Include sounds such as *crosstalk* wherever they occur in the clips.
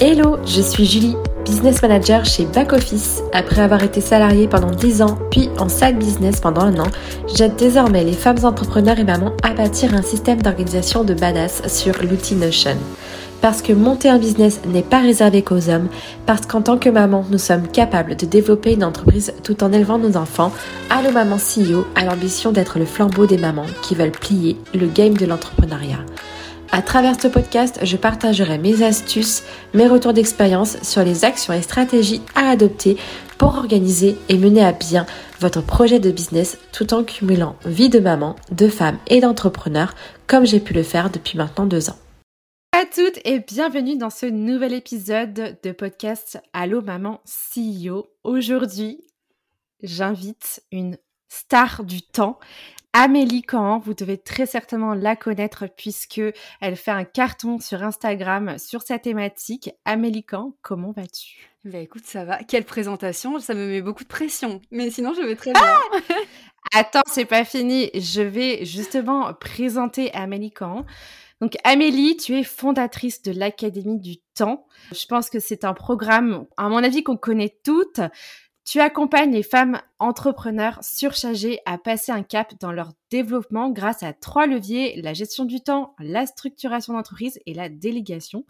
Hello, je suis Julie, business manager chez Back Office. Après avoir été salariée pendant 10 ans, puis en side business pendant un an, j'aide désormais les femmes entrepreneurs et mamans à bâtir un système d'organisation de badass sur l'outil Notion. Parce que monter un business n'est pas réservé qu'aux hommes, parce qu'en tant que maman, nous sommes capables de développer une entreprise tout en élevant nos enfants, Allo Maman CEO a l'ambition d'être le flambeau des mamans qui veulent plier le game de l'entrepreneuriat. À travers ce podcast, je partagerai mes astuces, mes retours d'expérience sur les actions et stratégies à adopter pour organiser et mener à bien votre projet de business tout en cumulant vie de maman, de femme et d'entrepreneur comme j'ai pu le faire depuis maintenant deux ans. À toutes et bienvenue dans ce nouvel épisode de podcast Allo Maman CEO. Aujourd'hui, j'invite une star du temps Amélie Caen, vous devez très certainement la connaître puisque elle fait un carton sur Instagram sur sa thématique. Amélie Caen, comment vas-tu? Bah écoute, ça va. Quelle présentation, ça me met beaucoup de pression. Mais sinon, je vais très bien. Ah Attends, c'est pas fini. Je vais justement présenter Amélie Caen. Donc Amélie, tu es fondatrice de l'Académie du Temps. Je pense que c'est un programme, à mon avis, qu'on connaît toutes. Tu accompagnes les femmes entrepreneurs surchargées à passer un cap dans leur développement grâce à trois leviers, la gestion du temps, la structuration d'entreprise et la délégation.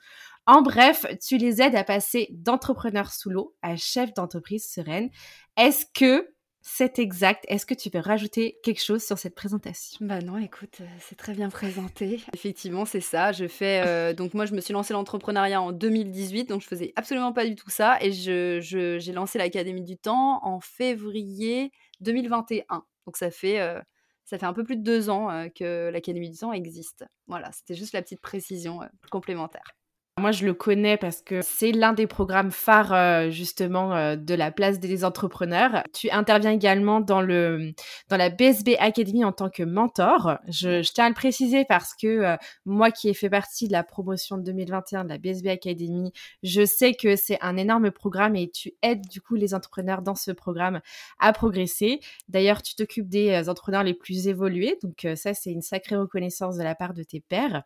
En bref, tu les aides à passer d'entrepreneur sous l'eau à chef d'entreprise sereine. Est-ce que c'est exact. Est-ce que tu veux rajouter quelque chose sur cette présentation? Bah non, écoute, euh, c'est très bien présenté. *laughs* Effectivement, c'est ça. Je fais euh, donc moi, je me suis lancé l'entrepreneuriat en 2018, donc je faisais absolument pas du tout ça, et je, j'ai lancé l'Académie du Temps en février 2021. Donc ça fait euh, ça fait un peu plus de deux ans que l'Académie du Temps existe. Voilà, c'était juste la petite précision complémentaire. Moi, je le connais parce que c'est l'un des programmes phares euh, justement euh, de la place des entrepreneurs. Tu interviens également dans le dans la BSB Academy en tant que mentor. Je, je tiens à le préciser parce que euh, moi, qui ai fait partie de la promotion de 2021 de la BSB Academy, je sais que c'est un énorme programme et tu aides du coup les entrepreneurs dans ce programme à progresser. D'ailleurs, tu t'occupes des entrepreneurs les plus évolués, donc ça, c'est une sacrée reconnaissance de la part de tes pairs.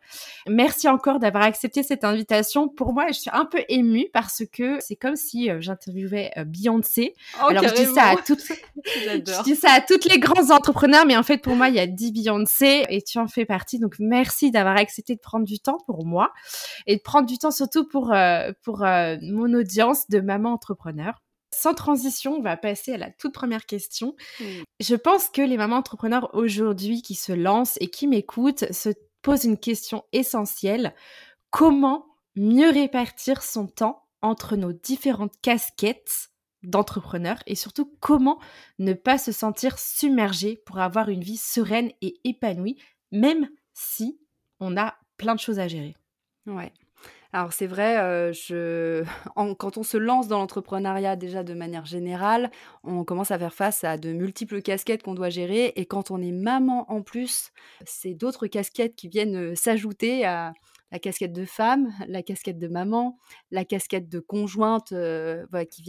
Merci encore d'avoir accepté cette invitation pour moi, je suis un peu émue parce que c'est comme si euh, j'interviewais euh, Beyoncé. Oh, Alors je dis ça à toutes, *laughs* je dis ça à toutes les grands entrepreneurs, mais en fait pour moi il y a 10 Beyoncé et tu en fais partie. Donc merci d'avoir accepté de prendre du temps pour moi et de prendre du temps surtout pour euh, pour mon audience de maman entrepreneur. Sans transition, on va passer à la toute première question. Je pense que les mamans entrepreneurs aujourd'hui qui se lancent et qui m'écoutent se posent une question essentielle. Comment mieux répartir son temps entre nos différentes casquettes d'entrepreneur et surtout comment ne pas se sentir submergé pour avoir une vie sereine et épanouie, même si on a plein de choses à gérer. Ouais. Alors c'est vrai, euh, *laughs* quand on se lance dans l'entrepreneuriat déjà de manière générale, on commence à faire face à de multiples casquettes qu'on doit gérer et quand on est maman en plus, c'est d'autres casquettes qui viennent euh, s'ajouter à, la casquette de femme, la casquette de maman, la casquette de conjointe euh, qui,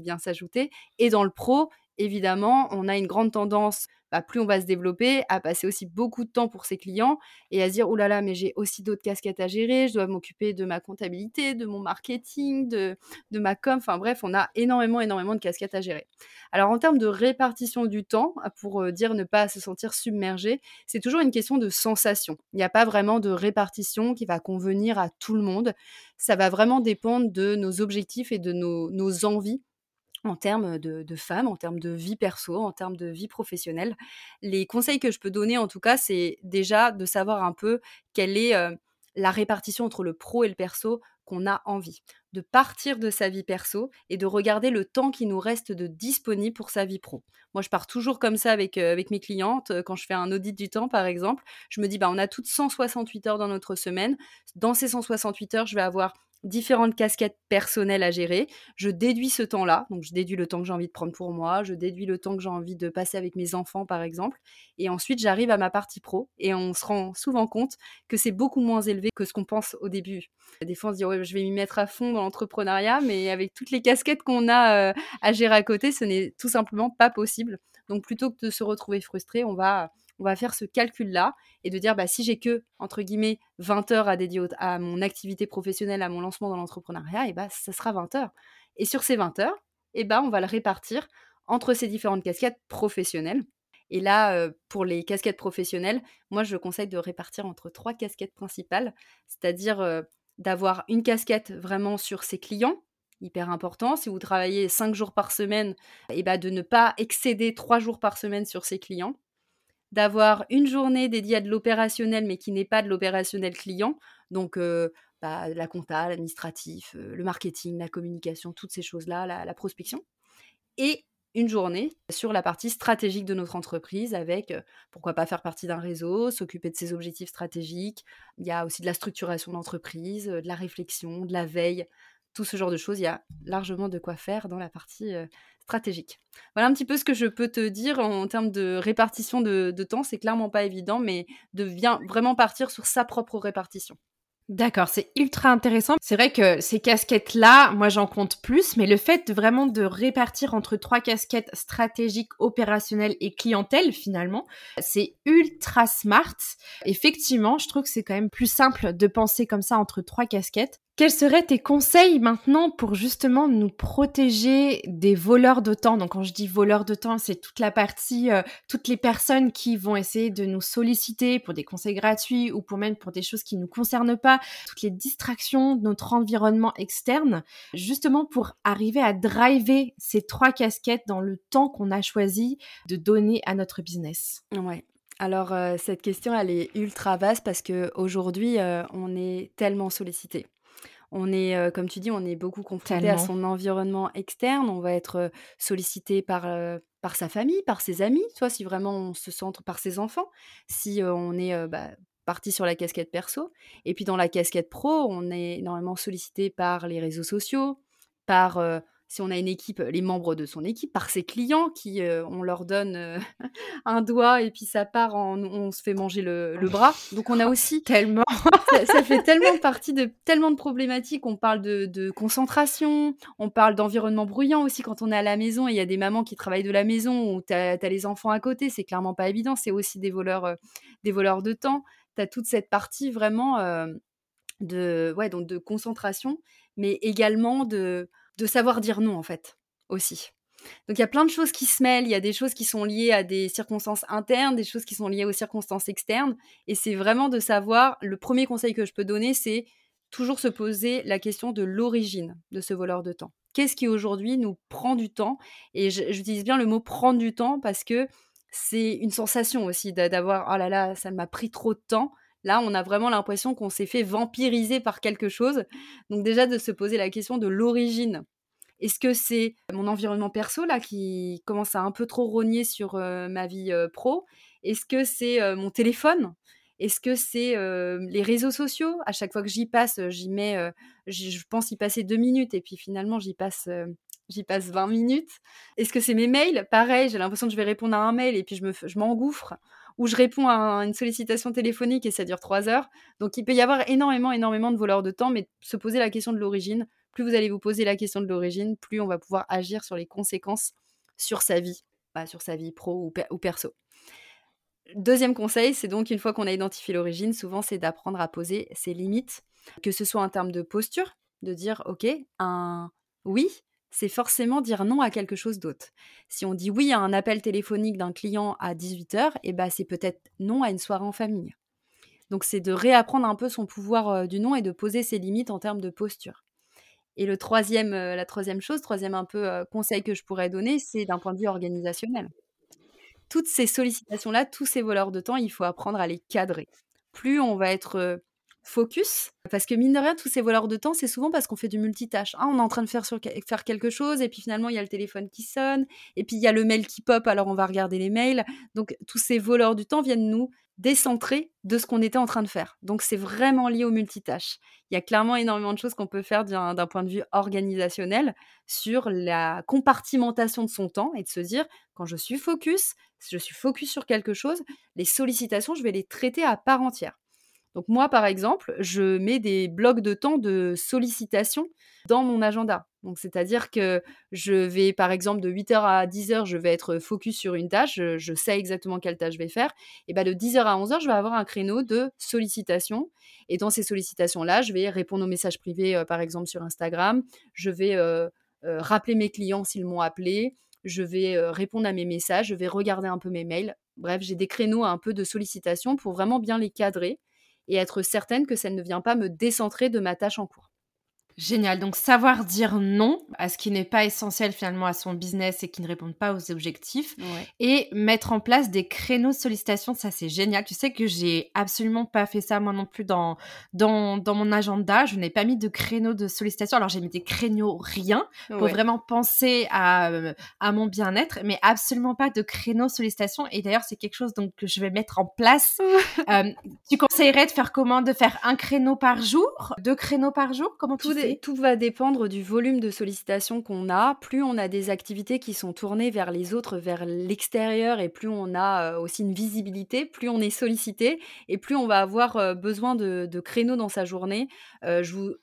vient s'ajouter. Et dans le pro, évidemment, on a une grande tendance bah, plus on va se développer, à passer aussi beaucoup de temps pour ses clients et à se dire, oh là là, mais j'ai aussi d'autres casquettes à gérer, je dois m'occuper de ma comptabilité, de mon marketing, de, de ma com, enfin bref, on a énormément, énormément de casquettes à gérer. Alors en termes de répartition du temps, pour euh, dire ne pas se sentir submergé, c'est toujours une question de sensation. Il n'y a pas vraiment de répartition qui va convenir à tout le monde. Ça va vraiment dépendre de nos objectifs et de nos, nos envies en termes de, de femmes, en termes de vie perso, en termes de vie professionnelle. Les conseils que je peux donner, en tout cas, c'est déjà de savoir un peu quelle est la répartition entre le pro et le perso qu'on a envie. De partir de sa vie perso et de regarder le temps qui nous reste de disponible pour sa vie pro. Moi, je pars toujours comme ça avec, avec mes clientes. Quand je fais un audit du temps, par exemple, je me dis, bah, on a toutes 168 heures dans notre semaine. Dans ces 168 heures, je vais avoir différentes casquettes personnelles à gérer. Je déduis ce temps-là, donc je déduis le temps que j'ai envie de prendre pour moi, je déduis le temps que j'ai envie de passer avec mes enfants, par exemple, et ensuite j'arrive à ma partie pro, et on se rend souvent compte que c'est beaucoup moins élevé que ce qu'on pense au début. Des fois, on se dit, ouais, je vais m'y mettre à fond dans l'entrepreneuriat, mais avec toutes les casquettes qu'on a euh, à gérer à côté, ce n'est tout simplement pas possible. Donc plutôt que de se retrouver frustré, on va, on va faire ce calcul-là et de dire bah, si j'ai que, entre guillemets, 20 heures à dédier à mon activité professionnelle, à mon lancement dans l'entrepreneuriat, et bah, ça sera 20 heures. Et sur ces 20 heures, et bah, on va le répartir entre ces différentes casquettes professionnelles. Et là, pour les casquettes professionnelles, moi, je conseille de répartir entre trois casquettes principales, c'est-à-dire d'avoir une casquette vraiment sur ses clients, hyper important. Si vous travaillez cinq jours par semaine, bah, de ne pas excéder trois jours par semaine sur ses clients d'avoir une journée dédiée à de l'opérationnel, mais qui n'est pas de l'opérationnel client. Donc, bah, la compta, l'administratif, le marketing, la communication, toutes ces choses-là, la, prospection. Et une journée sur la partie stratégique de notre entreprise avec pourquoi pas faire partie d'un réseau, s'occuper de ses objectifs stratégiques. Il y a aussi de la structuration d'entreprise, de la réflexion, de la veille, tout ce genre de choses. Il y a largement de quoi faire dans la partie stratégique. Voilà un petit peu ce que je peux te dire en termes de répartition de, temps. C'est clairement pas évident, mais de bien, vraiment partir sur sa propre répartition. D'accord, c'est ultra intéressant. C'est vrai que ces casquettes-là, moi j'en compte plus, mais le fait vraiment de répartir entre trois casquettes stratégiques, opérationnelles et clientèle finalement, c'est ultra smart. Effectivement, je trouve que c'est quand même plus simple de penser comme ça entre trois casquettes. Quels seraient tes conseils maintenant pour justement nous protéger des voleurs de temps? Donc quand je dis voleurs de temps, c'est toute la partie, euh, toutes les personnes qui vont essayer de nous solliciter pour des conseils gratuits ou pour même pour des choses qui ne nous concernent pas, toutes les distractions de notre environnement externe, justement pour arriver à driver ces trois casquettes dans le temps qu'on a choisi de donner à notre business. Ouais. Alors euh, cette question elle est ultra vaste parce que aujourd'hui euh, on est tellement sollicité. On est, comme tu dis, on est beaucoup confronté à son environnement externe. On va être sollicité par, par sa famille, par ses amis, soit si vraiment on se centre par ses enfants, si on est bah, parti sur la casquette perso. Et puis dans la casquette pro, on est énormément sollicité par les réseaux sociaux, par si on a une équipe, les membres de son équipe, par ses clients qui, euh, on leur donne euh, *laughs* un doigt et puis ça part, en, on se fait manger le, bras. Donc on a aussi *laughs* tellement, *laughs* ça, fait tellement partie de tellement de problématiques. On parle de, concentration, on parle d'environnement bruyant aussi quand on est à la maison. Et il y a des mamans qui travaillent de la maison ou tu as, les enfants à côté, c'est clairement pas évident. C'est aussi des voleurs, euh, des voleurs de temps. Tu as toute cette partie vraiment de, ouais, donc de concentration, mais également de de savoir dire non, en fait, aussi. Donc il y a plein de choses qui se mêlent, il y a des choses qui sont liées à des circonstances internes, des choses qui sont liées aux circonstances externes, et c'est vraiment de savoir, le premier conseil que je peux donner, c'est toujours se poser la question de l'origine de ce voleur de temps. Qu'est-ce qui aujourd'hui nous prend du temps? Et j'utilise bien le mot prendre du temps parce que c'est une sensation aussi d'avoir, oh là là, ça m'a pris trop de temps. Là, on a vraiment l'impression qu'on s'est fait vampiriser par quelque chose. Donc déjà de se poser la question de l'origine. Est-ce que c'est mon environnement perso là qui commence à un peu trop rogner sur euh, ma vie euh, pro? Est-ce que c'est euh, mon téléphone? Est-ce que c'est les réseaux sociaux? À chaque fois que j'y passe, j'y mets, je pense y passer deux minutes et puis finalement j'y passe j'y passe 20 minutes. Est-ce que c'est mes mails? Pareil, j'ai l'impression que je vais répondre à un mail et puis je m'engouffre où je réponds à une sollicitation téléphonique et ça dure trois heures. Donc il peut y avoir énormément, énormément de voleurs de temps, mais se poser la question de l'origine, plus vous allez vous poser la question de l'origine, plus on va pouvoir agir sur les conséquences sur sa vie, pas sur sa vie pro ou, perso. Deuxième conseil, c'est donc une fois qu'on a identifié l'origine, souvent c'est d'apprendre à poser ses limites, que ce soit en termes de posture, de dire ok, un oui, c'est forcément dire non à quelque chose d'autre. Si on dit oui à un appel téléphonique d'un client à 18h, eh ben c'est peut-être non à une soirée en famille. Donc c'est de réapprendre un peu son pouvoir euh, du non et de poser ses limites en termes de posture. Et le troisième, euh, la troisième chose, troisième un peu euh, conseil que je pourrais donner, c'est d'un point de vue organisationnel. Toutes ces sollicitations-là, tous ces voleurs de temps, il faut apprendre à les cadrer. Plus on va être focus. Parce que mine de rien, tous ces voleurs de temps, c'est souvent parce qu'on fait du multitâche. Ah, on est en train de faire, quelque chose, et puis finalement, il y a le téléphone qui sonne, et puis il y a le mail qui pop, alors on va regarder les mails. Donc, tous ces voleurs du temps viennent nous décentrer de ce qu'on était en train de faire. Donc, c'est vraiment lié au multitâche. Il y a clairement énormément de choses qu'on peut faire d'un point de vue organisationnel sur la compartimentation de son temps et de se dire, quand je suis focus, je suis focus sur quelque chose, les sollicitations, je vais les traiter à part entière. Donc moi, par exemple, je mets des blocs de temps de sollicitation dans mon agenda. C'est-à-dire que je vais, par exemple, de 8h à 10h, je vais être focus sur une tâche, je, sais exactement quelle tâche je vais faire. Et bien de 10h à 11h, je vais avoir un créneau de sollicitation. Et dans ces sollicitations-là, je vais répondre aux messages privés, euh, par exemple, sur Instagram. Je vais euh, euh, rappeler mes clients s'ils m'ont appelé. Je vais répondre à mes messages. Je vais regarder un peu mes mails. Bref, j'ai des créneaux un peu de sollicitation pour vraiment bien les cadrer et être certaine que ça ne vient pas me décentrer de ma tâche en cours. Génial. Donc, savoir dire non à ce qui n'est pas essentiel finalement à son business et qui ne répond pas aux objectifs. Et mettre en place des créneaux de sollicitation, ça c'est génial. Tu sais que j'ai absolument pas fait ça moi non plus dans, dans, dans mon agenda. Je n'ai pas mis de créneaux de sollicitation. Alors, j'ai mis des créneaux rien pour vraiment penser à, euh, à mon bien-être, mais absolument pas de créneaux sollicitation. Et d'ailleurs, c'est quelque chose donc, que je vais mettre en place. *laughs* euh, tu conseillerais de faire comment? De faire un créneau par jour? Deux créneaux par jour? Comment tu tout va dépendre du volume de sollicitations qu'on a. Plus on a des activités qui sont tournées vers les autres, vers l'extérieur, et plus on a euh, aussi une visibilité, plus on est sollicité, et plus on va avoir euh, besoin de, créneaux dans sa journée. Euh, je vous,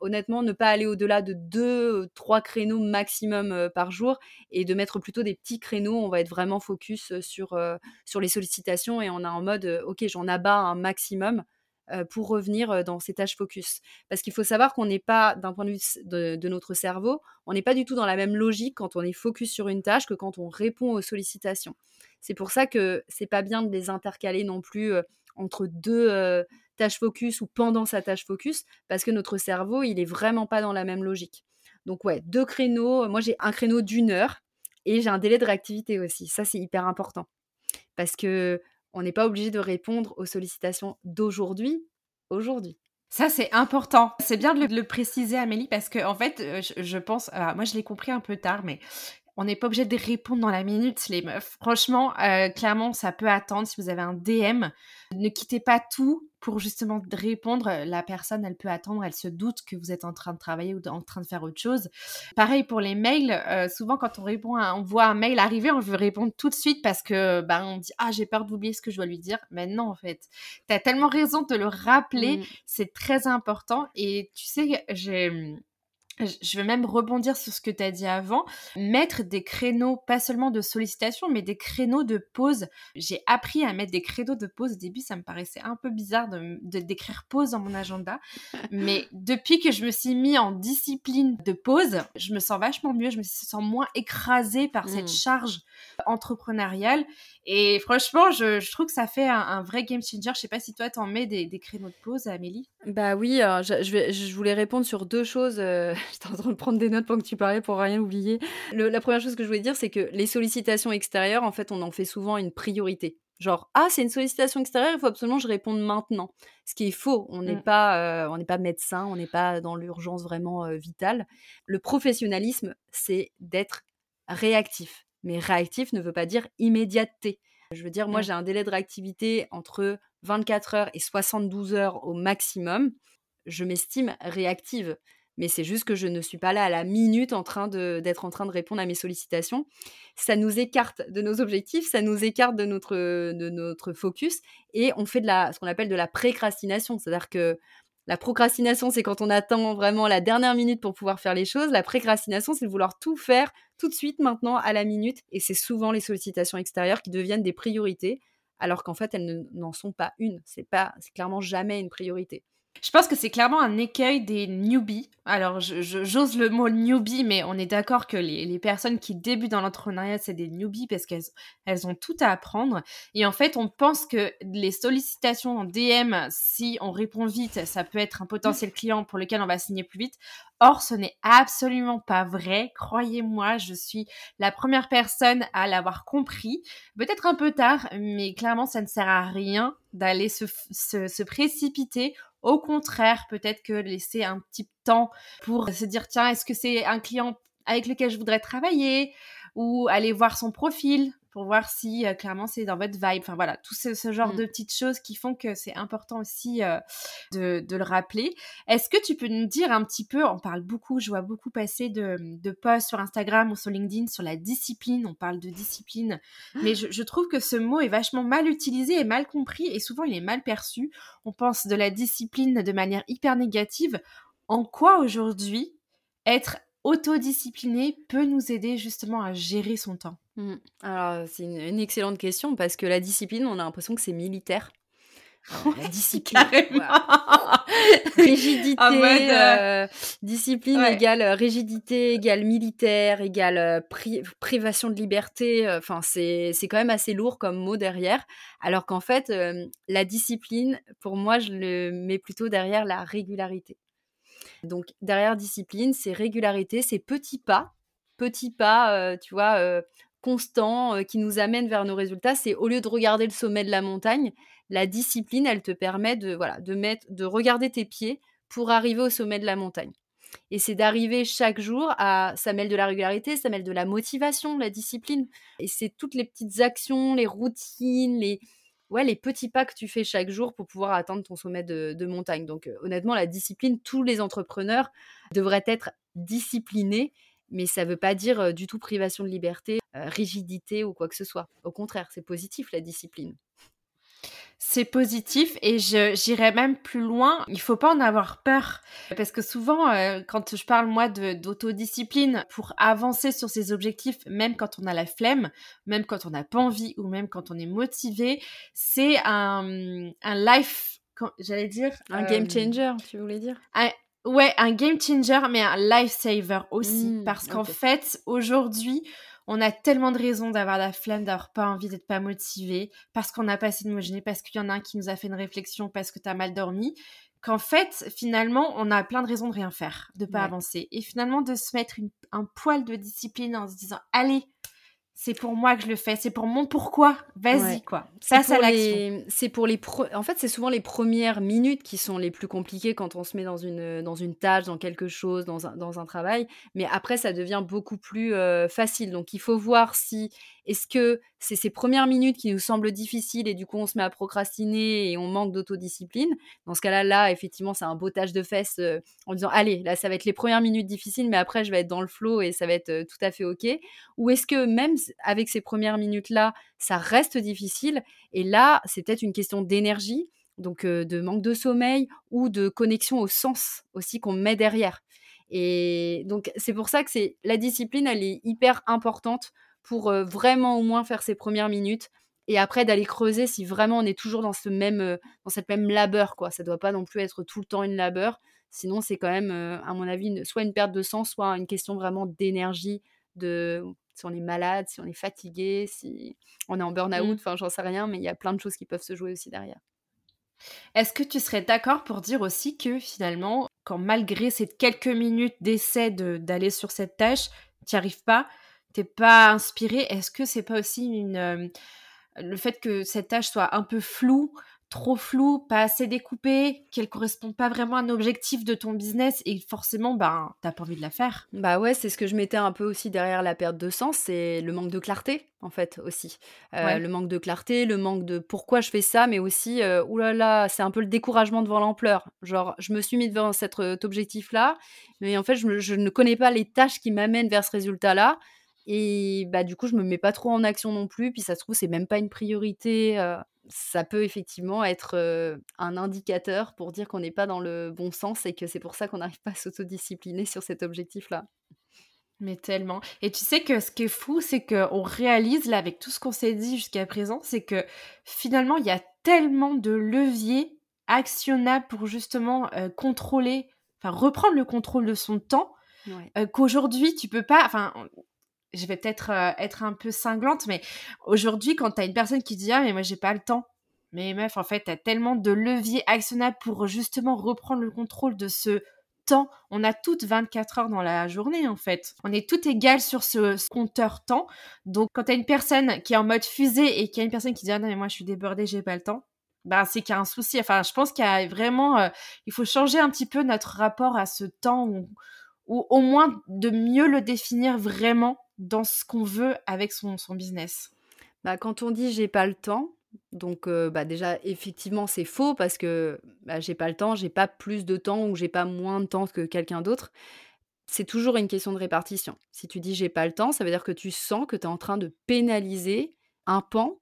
honnêtement, ne pas aller au-delà de deux, trois créneaux maximum par jour, et de mettre plutôt des petits créneaux. On va être vraiment focus sur, sur les sollicitations, et on a en mode, ok, j'en abats un maximum. Euh, pour revenir euh, dans ces tâches focus. Parce qu'il faut savoir qu'on n'est pas, d'un point de vue de, notre cerveau, on n'est pas du tout dans la même logique quand on est focus sur une tâche que quand on répond aux sollicitations. C'est pour ça que c'est pas bien de les intercaler non plus euh, entre deux tâches focus ou pendant sa tâche focus, parce que notre cerveau, il est vraiment pas dans la même logique. Donc ouais, deux créneaux. Moi, j'ai un créneau d'une heure et j'ai un délai de réactivité aussi. Ça, c'est hyper important. Parce que on n'est pas obligé de répondre aux sollicitations d'aujourd'hui, aujourd'hui. Ça, c'est important. C'est bien de le, préciser, Amélie, parce que, en fait, euh, je, pense, moi, je l'ai compris un peu tard, mais on n'est pas obligé de répondre dans la minute, les meufs. Franchement, euh, clairement, ça peut attendre. Si vous avez un DM, ne quittez pas tout pour justement répondre. La personne, elle peut attendre, elle se doute que vous êtes en train de travailler ou en train de faire autre chose. Pareil pour les mails. Euh, souvent, quand on répond, on voit un mail arriver, on veut répondre tout de suite parce que ben on dit ah j'ai peur d'oublier ce que je dois lui dire. Mais non, en fait, tu as tellement raison de le rappeler. Mmh. C'est très important. Et tu sais, j'ai je vais même rebondir sur ce que tu as dit avant, mettre des créneaux, pas seulement de sollicitation, mais des créneaux de pause. J'ai appris à mettre des créneaux de pause. Au début, ça me paraissait un peu bizarre de, d'écrire pause dans mon agenda. *laughs* mais depuis que je me suis mis en discipline de pause, je me sens vachement mieux, je me sens moins écrasée par cette mmh. charge entrepreneuriale. Et franchement, je, trouve que ça fait un, vrai game changer. Je sais pas si toi, t'en mets des, créneaux de pause, Amélie? Bah oui, je, vais, je voulais répondre sur deux choses. Euh, *laughs* j'étais en train de prendre des notes pendant que tu parlais pour rien oublier. la première chose que je voulais dire, c'est que les sollicitations extérieures, en fait, on en fait souvent une priorité. Genre, ah, c'est une sollicitation extérieure, il faut absolument que je réponde maintenant. Ce qui est faux. On n'est mmh. pas, euh, on n'est pas médecin, on n'est pas dans l'urgence vraiment euh, vitale. Le professionnalisme, c'est d'être réactif. Mais réactif ne veut pas dire immédiateté. Je veux dire, moi, mmh. j'ai un délai de réactivité entre 24 heures et 72 heures au maximum. Je m'estime réactive. Mais c'est juste que je ne suis pas là à la minute en train d'être en train de répondre à mes sollicitations. Ça nous écarte de nos objectifs, ça nous écarte de notre, de notre focus et on fait de la, ce qu'on appelle de la précrastination. C'est-à-dire que la procrastination, c'est quand on attend vraiment la dernière minute pour pouvoir faire les choses. La précrastination, c'est de vouloir tout faire tout de suite maintenant à la minute. Et c'est souvent les sollicitations extérieures qui deviennent des priorités, alors qu'en fait, elles n'en sont pas une. C'est clairement jamais une priorité. Je pense que c'est clairement un écueil des newbies. Alors, j'ose le mot newbie, mais on est d'accord que les, personnes qui débutent dans l'entrepreneuriat, c'est des newbies parce qu'elles elles ont tout à apprendre. Et en fait, on pense que les sollicitations en DM, si on répond vite, ça peut être un potentiel client pour lequel on va signer plus vite. Or, ce n'est absolument pas vrai. Croyez-moi, je suis la première personne à l'avoir compris. Peut-être un peu tard, mais clairement, ça ne sert à rien d'aller se, se précipiter au contraire, peut-être que laisser un petit temps pour se dire, tiens, est-ce que c'est un client avec lequel je voudrais travailler ou aller voir son profil? Pour voir si euh, clairement c'est dans votre vibe. Enfin voilà, tout ce, genre mmh. de petites choses qui font que c'est important aussi euh, de, le rappeler. Est-ce que tu peux nous dire un petit peu, on parle beaucoup, je vois beaucoup passer de, de posts sur Instagram ou sur LinkedIn sur la discipline, on parle de discipline, mais je, je trouve que ce mot est vachement mal utilisé et mal compris et souvent il est mal perçu. On pense de la discipline de manière hyper négative. En quoi aujourd'hui être autodiscipliné peut nous aider justement à gérer son temps mmh. Alors, c'est une, excellente question parce que la discipline, on a l'impression que c'est militaire. la *laughs* discipline. *laughs* *laughs* rigidité, euh, discipline égale euh, rigidité, égale militaire, égale euh, privation de liberté. Enfin, c'est quand même assez lourd comme mot derrière. Alors qu'en fait, la discipline, pour moi, je le mets plutôt derrière la régularité. Donc derrière discipline, c'est régularité, c'est petits pas, petits pas, euh, tu vois, euh, constants, euh, qui nous amènent vers nos résultats. C'est au lieu de regarder le sommet de la montagne, la discipline, elle te permet de, voilà, de, mettre, de regarder tes pieds pour arriver au sommet de la montagne. Et c'est d'arriver chaque jour à. Ça mêle de la régularité, ça mêle de la motivation, la discipline. Et c'est toutes les petites actions, les routines, les, ouais, les petits pas que tu fais chaque jour pour pouvoir atteindre ton sommet de, montagne. Donc honnêtement, la discipline, tous les entrepreneurs devraient être disciplinés, mais ça ne veut pas dire du tout privation de liberté, rigidité ou quoi que ce soit. Au contraire, c'est positif la discipline c'est positif et j'irais même plus loin. Il faut pas en avoir peur parce que souvent, euh, quand je parle moi d'autodiscipline pour avancer sur ses objectifs, même quand on a la flemme, même quand on n'a pas envie ou même quand on est motivé, c'est un, un life, j'allais dire un game euh, changer. Tu voulais dire? Ouais, un game changer, mais un life saver aussi, mmh, parce qu'en fait, aujourd'hui, on a tellement de raisons d'avoir la flemme, d'avoir pas envie, d'être pas motivé, parce qu'on n'a pas assez de parce qu'il y en a un qui nous a fait une réflexion, parce que tu as mal dormi, qu'en fait, finalement, on a plein de raisons de rien faire, de pas avancer. Et finalement, de se mettre un poil de discipline en se disant, allez, c'est pour moi que je le fais, c'est pour mon pourquoi. Vas-y quoi. Ça c'est l'action. C'est pour les en fait, c'est souvent les premières minutes qui sont les plus compliquées quand on se met dans une dans une tâche, dans quelque chose, dans un, dans un travail, mais après ça devient beaucoup plus euh, facile. Donc il faut voir si est-ce que c'est ces premières minutes qui nous semblent difficiles et du coup on se met à procrastiner et on manque d'autodiscipline? Dans ce cas-là, là, effectivement, c'est un bottage de fesses euh, en disant allez, là, ça va être les premières minutes difficiles, mais après, je vais être dans le flow et ça va être euh, tout à fait OK. Ou est-ce que même avec ces premières minutes-là, ça reste difficile Et là, c'est peut-être une question d'énergie, donc euh, de manque de sommeil ou de connexion au sens aussi qu'on met derrière? Et donc, c'est pour ça que c'est la discipline, elle est hyper importante pour vraiment au moins faire ses premières minutes et après d'aller creuser si vraiment on est toujours dans ce même dans cette même labeur quoi. Ça doit pas non plus être tout le temps une labeur. Sinon c'est quand même à mon avis soit une perte de sens soit une question vraiment d'énergie de si on est malade si on est fatigué si on est en burn out mmh. enfin j'en sais rien mais il y a plein de choses qui peuvent se jouer aussi derrière. Est-ce que tu serais d'accord pour dire aussi que finalement quand malgré ces quelques minutes d'essai d'aller sur cette tâche tu n'y arrives pas t'es pas inspiré, est-ce que c'est pas aussi une, euh, le fait que cette tâche soit un peu floue, trop floue, pas assez découpée, qu'elle correspond pas vraiment à un objectif de ton business et forcément, ben, t'as pas envie de la faire? Bah ouais, c'est ce que je mettais un peu aussi derrière la perte de sens, c'est le manque de clarté, en fait, aussi. Euh, le manque de clarté, le manque de pourquoi je fais ça, mais aussi, euh, oulala, c'est un peu le découragement devant l'ampleur. Genre, je me suis mis devant cet, objectif-là, mais en fait, je, je ne connais pas les tâches qui m'amènent vers ce résultat-là. Et bah, du coup, je me mets pas trop en action non plus. Puis ça se trouve, c'est même pas une priorité. ça peut effectivement être un indicateur pour dire qu'on n'est pas dans le bon sens et que c'est pour ça qu'on n'arrive pas à s'autodiscipliner sur cet objectif-là. Mais tellement. Et tu sais que ce qui est fou, c'est qu'on réalise, là, avec tout ce qu'on s'est dit jusqu'à présent, c'est que finalement, il y a tellement de leviers actionnables pour justement contrôler, enfin, reprendre le contrôle de son temps, qu'aujourd'hui, tu peux pas, enfin, je vais peut-être euh, être un peu cinglante, mais aujourd'hui, quand tu as une personne qui dit Ah, mais moi, j'ai pas le temps. Mais meuf, en fait, tu as tellement de leviers actionnables pour justement reprendre le contrôle de ce temps. On a toutes 24 heures dans la journée, en fait. On est toutes égales sur ce, compteur temps. Donc, quand tu as une personne qui est en mode fusée et qu'il y a une personne qui dit Ah non, mais moi, je suis débordée, j'ai pas le temps. Ben, c'est qu'il y a un souci. Enfin, je pense qu'il y a vraiment. Euh, il faut changer un petit peu notre rapport à ce temps ou, ou au moins de mieux le définir vraiment dans ce qu'on veut avec son, son business. bah, Quand on dit j'ai pas le temps, donc bah, déjà effectivement c'est faux parce que bah, j'ai pas le temps, j'ai pas plus de temps ou j'ai pas moins de temps que quelqu'un d'autre. C'est toujours une question de répartition. Si tu dis j'ai pas le temps, ça veut dire que tu sens que tu es en train de pénaliser un pan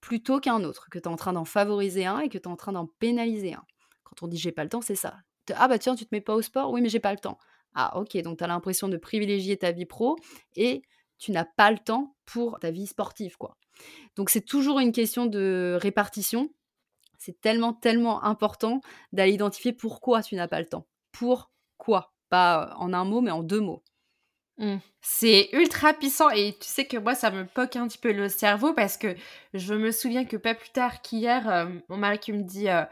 plutôt qu'un autre, que tu es en train d'en favoriser un et que tu es en train d'en pénaliser un. Quand on dit j'ai pas le temps, c'est ça. Ah bah tiens, tu te mets pas au sport? Oui, mais j'ai pas le temps. Ah ok, donc tu as l'impression de privilégier ta vie pro et tu n'as pas le temps pour ta vie sportive, quoi. Donc c'est toujours une question de répartition. C'est tellement, tellement important d'aller identifier pourquoi tu n'as pas le temps. Pourquoi? Pas en un mot, mais en deux mots. Mmh. C'est ultra puissant et tu sais que moi ça me poque un petit peu le cerveau parce que je me souviens que pas plus tard qu'hier, euh, mon mari qui me dit euh,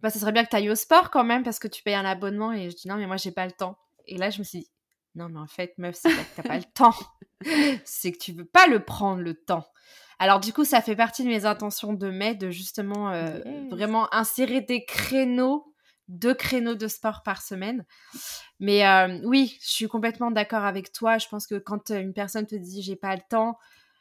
bah serait bien que tu ailles au sport quand même parce que tu payes un abonnement et je dis non mais moi j'ai pas le temps. Et là je me suis dit non mais en fait meuf c'est pas que t'as pas le temps, *laughs* c'est que tu veux pas le prendre le temps. Alors du coup ça fait partie de mes intentions de mai de justement euh, vraiment insérer des créneaux deux créneaux de sport par semaine. Mais euh, oui, je suis complètement d'accord avec toi. Je pense que quand euh, une personne te dit j'ai pas le temps,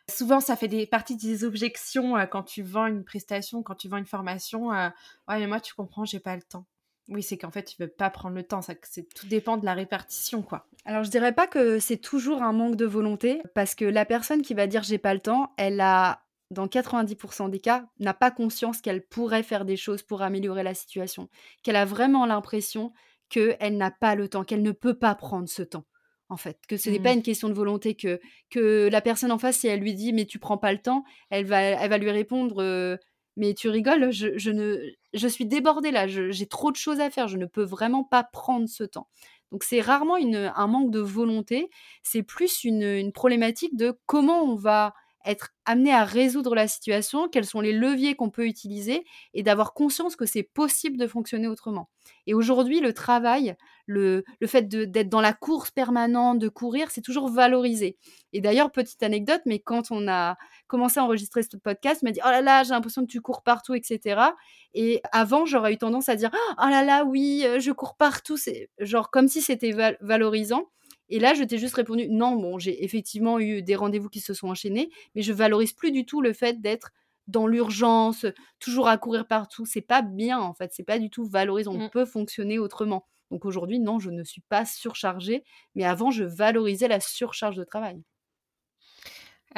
souvent ça fait des parties des objections euh, quand tu vends une prestation, quand tu vends une formation. ouais, mais moi tu comprends, j'ai pas le temps. Oui, c'est qu'en fait tu veux pas prendre le temps. Ça, c'est tout dépend de la répartition, quoi. Alors je dirais pas que c'est toujours un manque de volonté, parce que la personne qui va dire j'ai pas le temps, elle a dans 90% des cas, n'a pas conscience qu'elle pourrait faire des choses pour améliorer la situation, qu'elle a vraiment l'impression qu'elle n'a pas le temps, qu'elle ne peut pas prendre ce temps, en fait, que ce n'est pas mmh. une question de volonté, que, que la personne en face, si elle lui dit mais tu prends pas le temps, elle va, elle va lui répondre mais tu rigoles, je, ne, je suis débordée là, j'ai trop de choses à faire, je ne peux vraiment pas prendre ce temps. Donc c'est rarement un manque de volonté, c'est plus une, une problématique de comment on va être amené à résoudre la situation, quels sont les leviers qu'on peut utiliser et d'avoir conscience que c'est possible de fonctionner autrement. Et aujourd'hui, le travail, le, le fait d'être dans la course permanente, de courir, c'est toujours valorisé. Et d'ailleurs, petite anecdote, mais quand on a commencé à enregistrer ce podcast, il m'a dit Oh là là, j'ai l'impression que tu cours partout, etc. Et avant, j'aurais eu tendance à dire Oh là là, oui, euh, je cours partout. C'est genre comme si c'était valorisant. Et là, je t'ai juste répondu non, bon, j'ai effectivement eu des rendez-vous qui se sont enchaînés, mais je valorise plus du tout le fait d'être dans l'urgence, toujours à courir partout. C'est pas bien en fait, c'est pas du tout valorisant. On mmh. peut fonctionner autrement. Donc aujourd'hui, non, je ne suis pas surchargée, mais avant, je valorisais la surcharge de travail.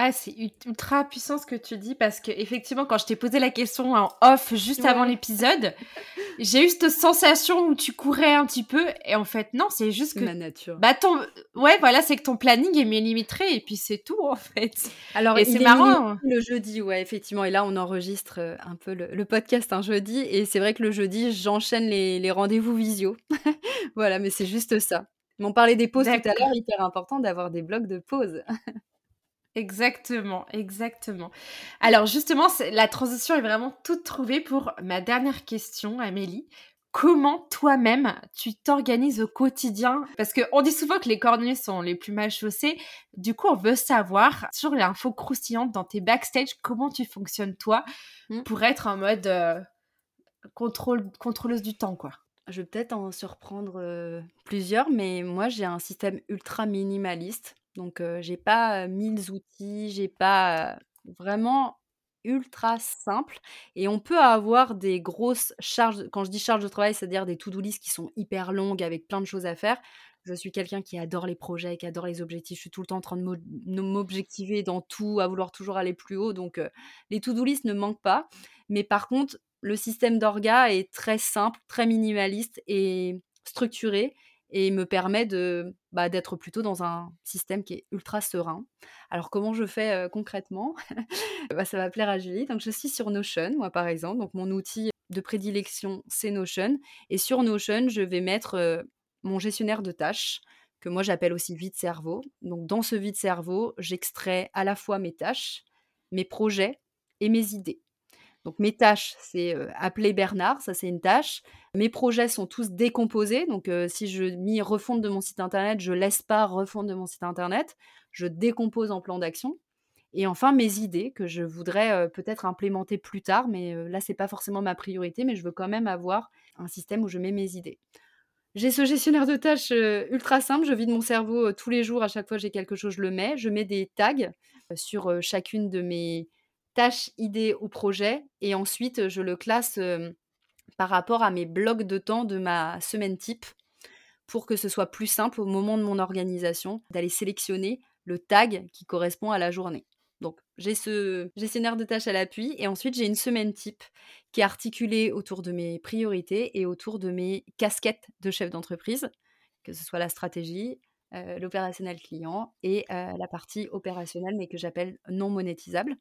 Ah, c'est ultra puissant ce que tu dis parce que effectivement, quand je t'ai posé la question en off juste avant l'épisode, *laughs* j'ai eu cette sensation où tu courais un petit peu et en fait non, c'est juste que ma nature. Bah ton ouais, voilà, c'est que ton planning est millimétré et puis c'est tout en fait. Alors et c'est marrant le jeudi, ouais, effectivement. Et là, on enregistre euh, un peu le, podcast un jeudi et c'est vrai que le jeudi, j'enchaîne les, les rendez-vous visio. *laughs* voilà, mais c'est juste ça. On parlait des pauses tout à l'heure, hyper important d'avoir des blocs de pause. *laughs* Exactement, exactement. Alors justement, la transition est vraiment toute trouvée pour ma dernière question, Amélie. Comment toi-même tu t'organises au quotidien? Parce qu'on dit souvent que les cordonniers sont les plus mal chaussés. Du coup, on veut savoir, sur l'info croustillante dans tes backstage, comment tu fonctionnes toi mmh. pour être en mode euh, contrôle, contrôleuse du temps, quoi? Je vais peut-être en surprendre euh, plusieurs, mais moi j'ai un système ultra minimaliste. Donc, j'ai pas mille outils, j'ai pas vraiment ultra simple. Et on peut avoir des grosses charges. Quand je dis charge de travail, c'est-à-dire des to-do list qui sont hyper longues avec plein de choses à faire. Je suis quelqu'un qui adore les projets, qui adore les objectifs. Je suis tout le temps en train de m'objectiver dans tout, à vouloir toujours aller plus haut. Donc, les to-do list ne manquent pas. Mais par contre, le système d'orga est très simple, très minimaliste et structuré et me permet de bah, d'être plutôt dans un système qui est ultra serein. Alors comment je fais concrètement? *laughs* Bah, Ça va plaire à Julie. Donc je suis sur Notion, moi par exemple. Donc mon outil de prédilection, c'est Notion. Et sur Notion, je vais mettre mon gestionnaire de tâches, que moi j'appelle aussi vide cerveau. Donc dans ce vide cerveau, j'extrais à la fois mes tâches, mes projets et mes idées. Donc mes tâches, c'est appeler Bernard, ça c'est une tâche. Mes projets sont tous décomposés. Donc si je mis refonte de mon site internet, je laisse pas refonte de mon site internet. Je décompose en plan d'action. Et enfin mes idées que je voudrais peut-être implémenter plus tard, mais là c'est pas forcément ma priorité, mais je veux quand même avoir un système où je mets mes idées. J'ai ce gestionnaire de tâches ultra simple, je vide mon cerveau tous les jours, à chaque fois j'ai quelque chose, je le mets. Je mets des tags sur chacune de mes tâches, idées ou projets et ensuite je le classe par rapport à mes blocs de temps de ma semaine type pour que ce soit plus simple au moment de mon organisation d'aller sélectionner le tag qui correspond à la journée. Donc, j'ai ce gestionnaire de tâches à l'appui et ensuite j'ai une semaine type qui est articulée autour de mes priorités et autour de mes casquettes de chef d'entreprise, que ce soit la stratégie, euh, l'opérationnel client et euh, la partie opérationnelle mais que j'appelle non monétisable.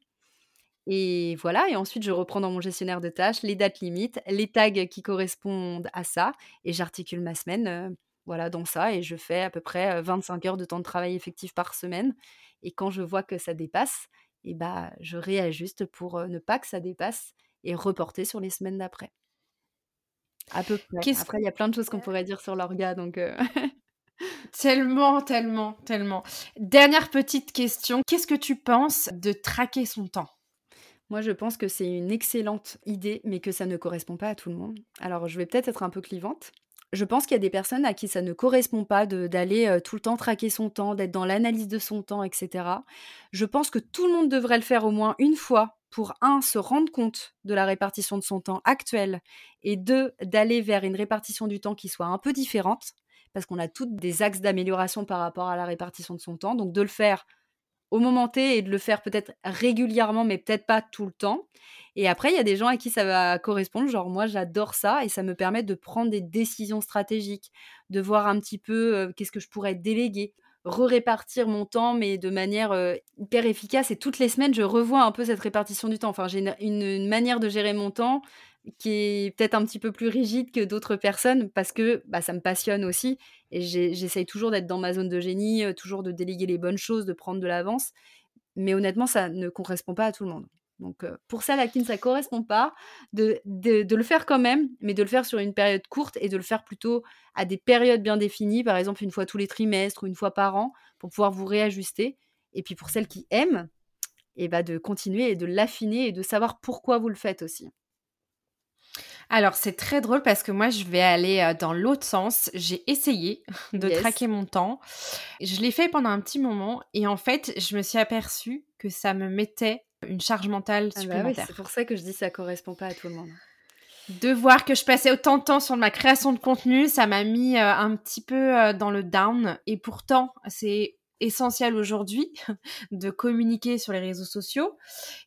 Et voilà, et ensuite je reprends dans mon gestionnaire de tâches les dates limites, les tags qui correspondent à ça et j'articule ma semaine euh, voilà, dans ça et je fais à peu près 25 heures de temps de travail effectif par semaine. Et quand je vois que ça dépasse, et bah, je réajuste pour ne pas que ça dépasse et reporter sur les semaines d'après. À peu près. Après, il y a plein de choses qu'on pourrait dire sur l'orga, donc. *laughs* tellement, tellement, tellement. Dernière petite question. Qu'est-ce que tu penses de traquer son temps? Moi, je pense que c'est une excellente idée, mais que ça ne correspond pas à tout le monde. Alors, je vais peut-être être un peu clivante, je pense qu'il y a des personnes à qui ça ne correspond pas d'aller tout le temps traquer son temps, d'être dans l'analyse de son temps, etc. Je pense que tout le monde devrait le faire au moins une fois pour, un, se rendre compte de la répartition de son temps actuel et deux, d'aller vers une répartition du temps qui soit un peu différente, parce qu'on a toutes des axes d'amélioration par rapport à la répartition de son temps. Donc de le faire au moment T et de le faire peut-être régulièrement, mais peut-être pas tout le temps. Et après, il y a des gens à qui ça va correspondre. Genre, moi, j'adore ça et ça me permet de prendre des décisions stratégiques, de voir un petit peu qu'est-ce que je pourrais déléguer, re-répartir mon temps, mais de manière hyper efficace. Et toutes les semaines, je revois un peu cette répartition du temps. Enfin, j'ai une, manière de gérer mon temps qui est peut-être un petit peu plus rigide que d'autres personnes parce que bah, ça me passionne aussi et j'essaye toujours d'être dans ma zone de génie, toujours de déléguer les bonnes choses, de prendre de l'avance. Mais honnêtement, ça ne correspond pas à tout le monde. Donc pour ça, à qui ne ça correspond pas, de, de, le faire quand même, mais de le faire sur une période courte et de le faire plutôt à des périodes bien définies, par exemple une fois tous les trimestres ou une fois par an, pour pouvoir vous réajuster. Et puis pour celles qui aiment, et eh bah de continuer et de l'affiner et de savoir pourquoi vous le faites aussi. Alors, c'est très drôle parce que moi, je vais aller dans l'autre sens. J'ai essayé *laughs* de traquer mon temps. Je l'ai fait pendant un petit moment et en fait, je me suis aperçue que ça me mettait une charge mentale ah bah supplémentaire. c'est pour ça que je dis que ça correspond pas à tout le monde. De voir que je passais autant de temps sur ma création de contenu, ça m'a mis un petit peu dans le down. Et pourtant, c'est essentiel aujourd'hui *laughs* de communiquer sur les réseaux sociaux.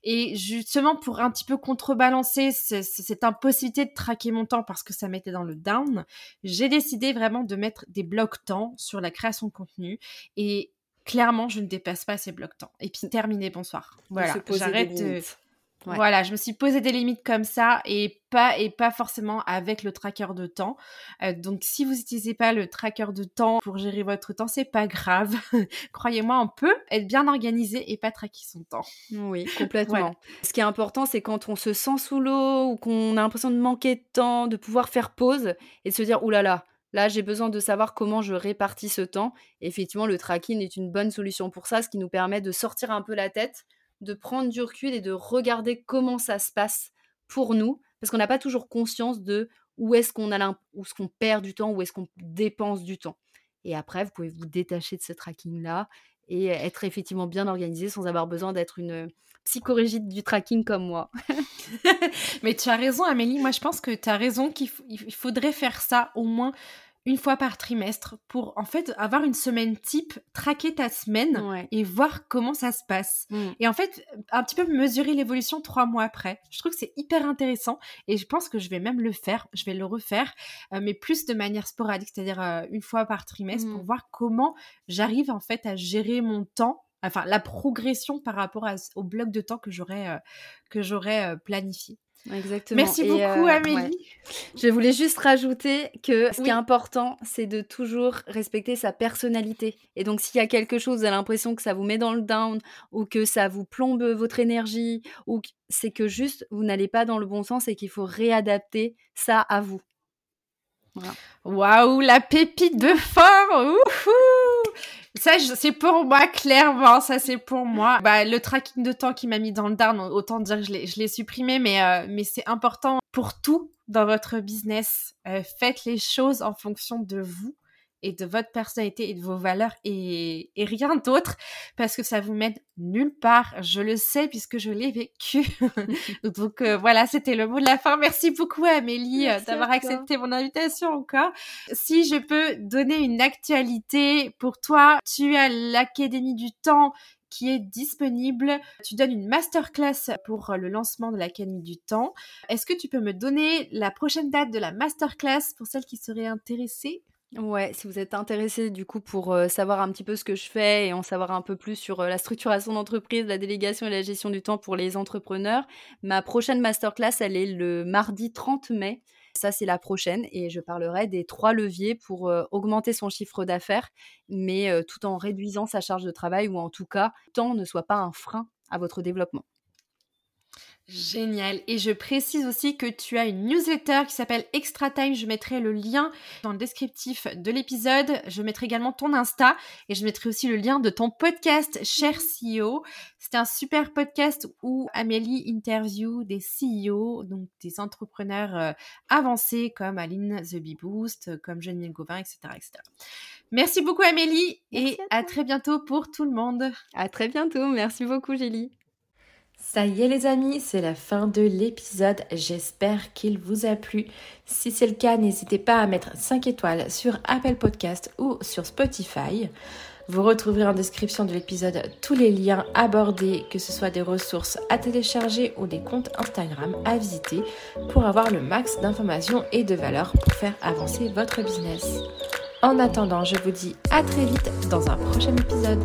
Et justement, pour un petit peu contrebalancer cette impossibilité de traquer mon temps parce que ça m'était dans le down, j'ai décidé vraiment de mettre des blocs temps sur la création de contenu. Et clairement, je ne dépasse pas ces blocs temps. Et puis, terminé, bonsoir. Voilà, j'arrête. Voilà, je me suis posé des limites comme ça et pas et pas forcément avec le tracker de temps. Euh, donc si vous n'utilisez pas le tracker de temps pour gérer votre temps, c'est pas grave. *laughs* Croyez-moi, on peut être bien organisé et pas traquer son temps. Oui, *laughs* complètement. Ce qui est important, c'est quand on se sent sous l'eau ou qu'on a l'impression de manquer de temps, de pouvoir faire pause et de se dire oulala. Là là, Là, j'ai besoin de savoir comment je répartis ce temps. effectivement, le tracking est une bonne solution pour ça, ce qui nous permet de sortir un peu la tête, de prendre du recul et de regarder comment ça se passe pour nous, parce qu'on n'a pas toujours conscience de où est-ce qu'on a où ce qu'on perd du temps, où est-ce qu'on dépense du temps. Et après, vous pouvez vous détacher de ce tracking-là et être effectivement bien organisé sans avoir besoin d'être une psychorigide du tracking comme moi. *laughs* Mais tu as raison, Amélie. Moi, je pense que tu as raison qu'il faudrait faire ça au moins une fois par trimestre pour en fait avoir une semaine type, traquer ta semaine et voir comment ça se passe. Mm. Et en fait, un petit peu mesurer l'évolution trois mois après. Je trouve que c'est hyper intéressant et je pense que je vais même le faire, je vais le refaire, euh, mais plus de manière sporadique, c'est-à-dire euh, une fois par trimestre pour mm. voir comment j'arrive en fait à gérer mon temps enfin la progression par rapport au bloc de temps que j'aurais euh, que j'aurais planifié. Exactement. Merci beaucoup, euh, Amélie. Je voulais juste rajouter que ce qui est important, c'est de toujours respecter sa personnalité. Et donc, s'il y a quelque chose, vous avez l'impression que ça vous met dans le down ou que ça vous plombe votre énergie, ou c'est que juste vous n'allez pas dans le bon sens et qu'il faut réadapter ça à vous. Waouh, la pépite de fort Ça, c'est pour moi, clairement, ça c'est pour moi. Bah, le tracking de temps qui m'a mis dans le down, autant dire que je l'ai supprimé, mais, euh, mais c'est important pour tout dans votre business. Euh, faites les choses en fonction de vous et de votre personnalité et de vos valeurs et, rien d'autre parce que ça vous mène nulle part. Je le sais puisque je l'ai vécu. *laughs* Donc euh, voilà, c'était le mot de la fin. Merci beaucoup Amélie euh, d'avoir accepté mon invitation encore. Si je peux donner une actualité pour toi, tu as l'Académie du temps qui est disponible. Tu donnes une masterclass pour le lancement de l'Académie du Temps. Est-ce que tu peux me donner la prochaine date de la masterclass pour celles qui seraient intéressées? Ouais, si vous êtes intéressé du coup pour euh, savoir un petit peu ce que je fais et en savoir un peu plus sur euh, la structuration d'entreprise, la délégation et la gestion du temps pour les entrepreneurs, ma prochaine masterclass, elle est le mardi 30 mai. Ça, c'est la prochaine et je parlerai des trois leviers pour euh, augmenter son chiffre d'affaires, mais tout en réduisant sa charge de travail ou en tout cas, temps ne soit pas un frein à votre développement. Génial. Et je précise aussi que tu as une newsletter qui s'appelle Extra Time. Je mettrai le lien dans le descriptif de l'épisode. Je mettrai également ton Insta et je mettrai aussi le lien de ton podcast, Cher CEO. C'est un super podcast où Amélie interview des CEO, donc des entrepreneurs euh, avancés comme Aline The Bee Boost, comme Geneviève Gauvin, etc., etc. Merci beaucoup Amélie et à très bientôt pour tout le monde. À très bientôt. Merci beaucoup Gélie. Ça y est les amis, c'est la fin de l'épisode. J'espère qu'il vous a plu. Si c'est le cas, n'hésitez pas à mettre 5 étoiles sur Apple Podcast ou sur Spotify. Vous retrouverez en description de l'épisode tous les liens abordés, que ce soit des ressources à télécharger ou des comptes Instagram à visiter pour avoir le max d'informations et de valeur pour faire avancer votre business. En attendant, je vous dis à très vite dans un prochain épisode.